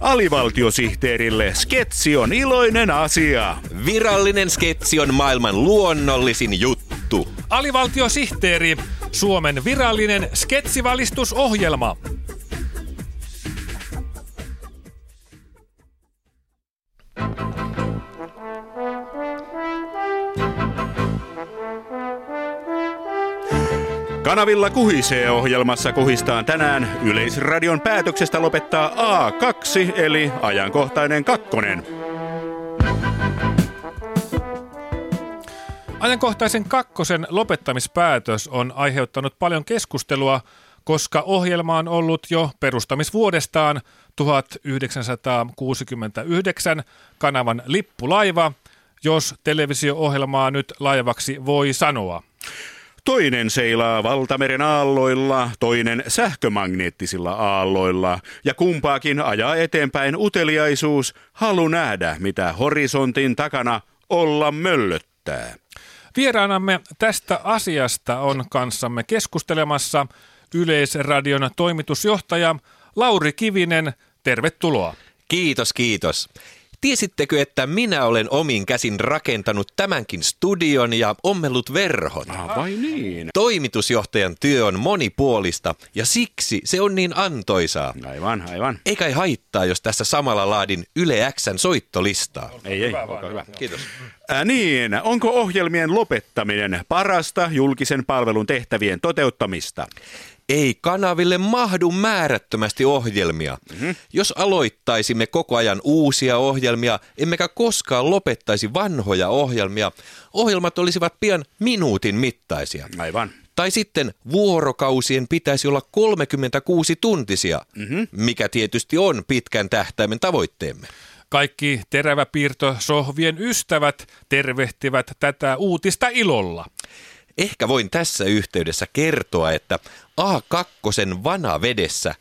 Alivaltiosihteerille sketsi on iloinen asia. Virallinen sketsi on maailman luonnollisin juttu. Alivaltiosihteeri, Suomen virallinen sketsivalistusohjelma. Kanavilla kuhisee ohjelmassa kuhistaan tänään Yleisradion päätöksestä lopettaa A2 eli ajankohtainen kakkonen. Ajankohtaisen kakkosen lopettamispäätös on aiheuttanut paljon keskustelua, koska ohjelma on ollut jo perustamisvuodestaan 1969 kanavan lippulaiva, jos televisio-ohjelmaa nyt laivaksi voi sanoa. Toinen seilaa valtameren aalloilla, toinen sähkömagneettisilla aalloilla ja kumpaakin ajaa eteenpäin uteliaisuus, halu nähdä, mitä horisontin takana olla möllöttää. Vieraanamme tästä asiasta on kanssamme keskustelemassa Yleisradion toimitusjohtaja Lauri Kivinen. Tervetuloa. Kiitos, kiitos. Tiesittekö, että minä olen omin käsin rakentanut tämänkin studion ja ommellut verhon? Ah, vai niin? Toimitusjohtajan työ on monipuolista ja siksi se on niin antoisaa. Aivan, aivan. Eikä ei haittaa, jos tässä samalla laadin Yle Xn soittolistaa. Ei, ei, olkaa hyvä. Kiitos. Ää, niin, onko ohjelmien lopettaminen parasta julkisen palvelun tehtävien toteuttamista? Ei kanaville mahdu määrättömästi ohjelmia. Mm-hmm. Jos aloittaisimme koko ajan uusia ohjelmia, emmekä koskaan lopettaisi vanhoja ohjelmia, ohjelmat olisivat pian minuutin mittaisia. Aivan. Tai sitten vuorokausien pitäisi olla 36 tuntisia, mm-hmm. mikä tietysti on pitkän tähtäimen tavoitteemme. Kaikki teräväpiirtosohvien ystävät tervehtivät tätä uutista ilolla. Ehkä voin tässä yhteydessä kertoa, että A2 vanavedessä,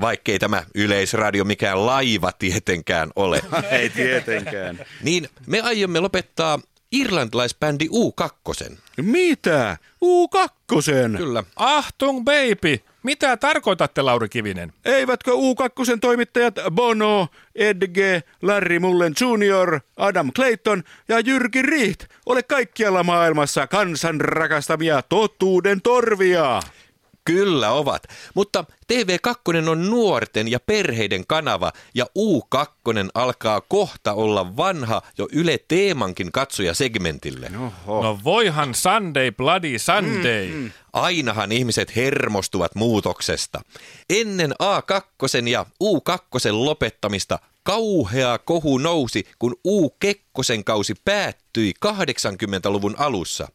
vaikkei tämä yleisradio mikään laiva tietenkään ole, Ei tietenkään. niin me aiomme lopettaa irlantilaisbändi U2. Mitä? U2? Kyllä. Achtung baby! Mitä tarkoitatte, Lauri Kivinen? Eivätkö U2 toimittajat Bono, Edge, Larry Mullen Jr., Adam Clayton ja Jyrki Riht ole kaikkialla maailmassa kansan rakastamia totuuden torvia? Kyllä ovat, mutta TV2 on nuorten ja perheiden kanava ja U2 alkaa kohta olla vanha jo Yle Teemankin katsojasegmentille. Oho. No voihan Sunday bloody Sunday. Mm, mm. Ainahan ihmiset hermostuvat muutoksesta. Ennen A2 ja U2 lopettamista kauhea kohu nousi, kun U-Kekkosen kausi päättyi 80-luvun alussa.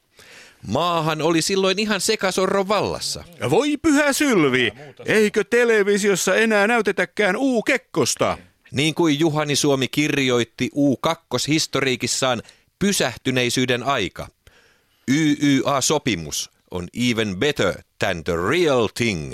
Maahan oli silloin ihan sekasorron vallassa. Voi pyhä sylvi, eikö televisiossa enää näytetäkään U-Kekkosta? Niin kuin Juhani Suomi kirjoitti U2-historiikissaan pysähtyneisyyden aika. YYA-sopimus on even better than the real thing.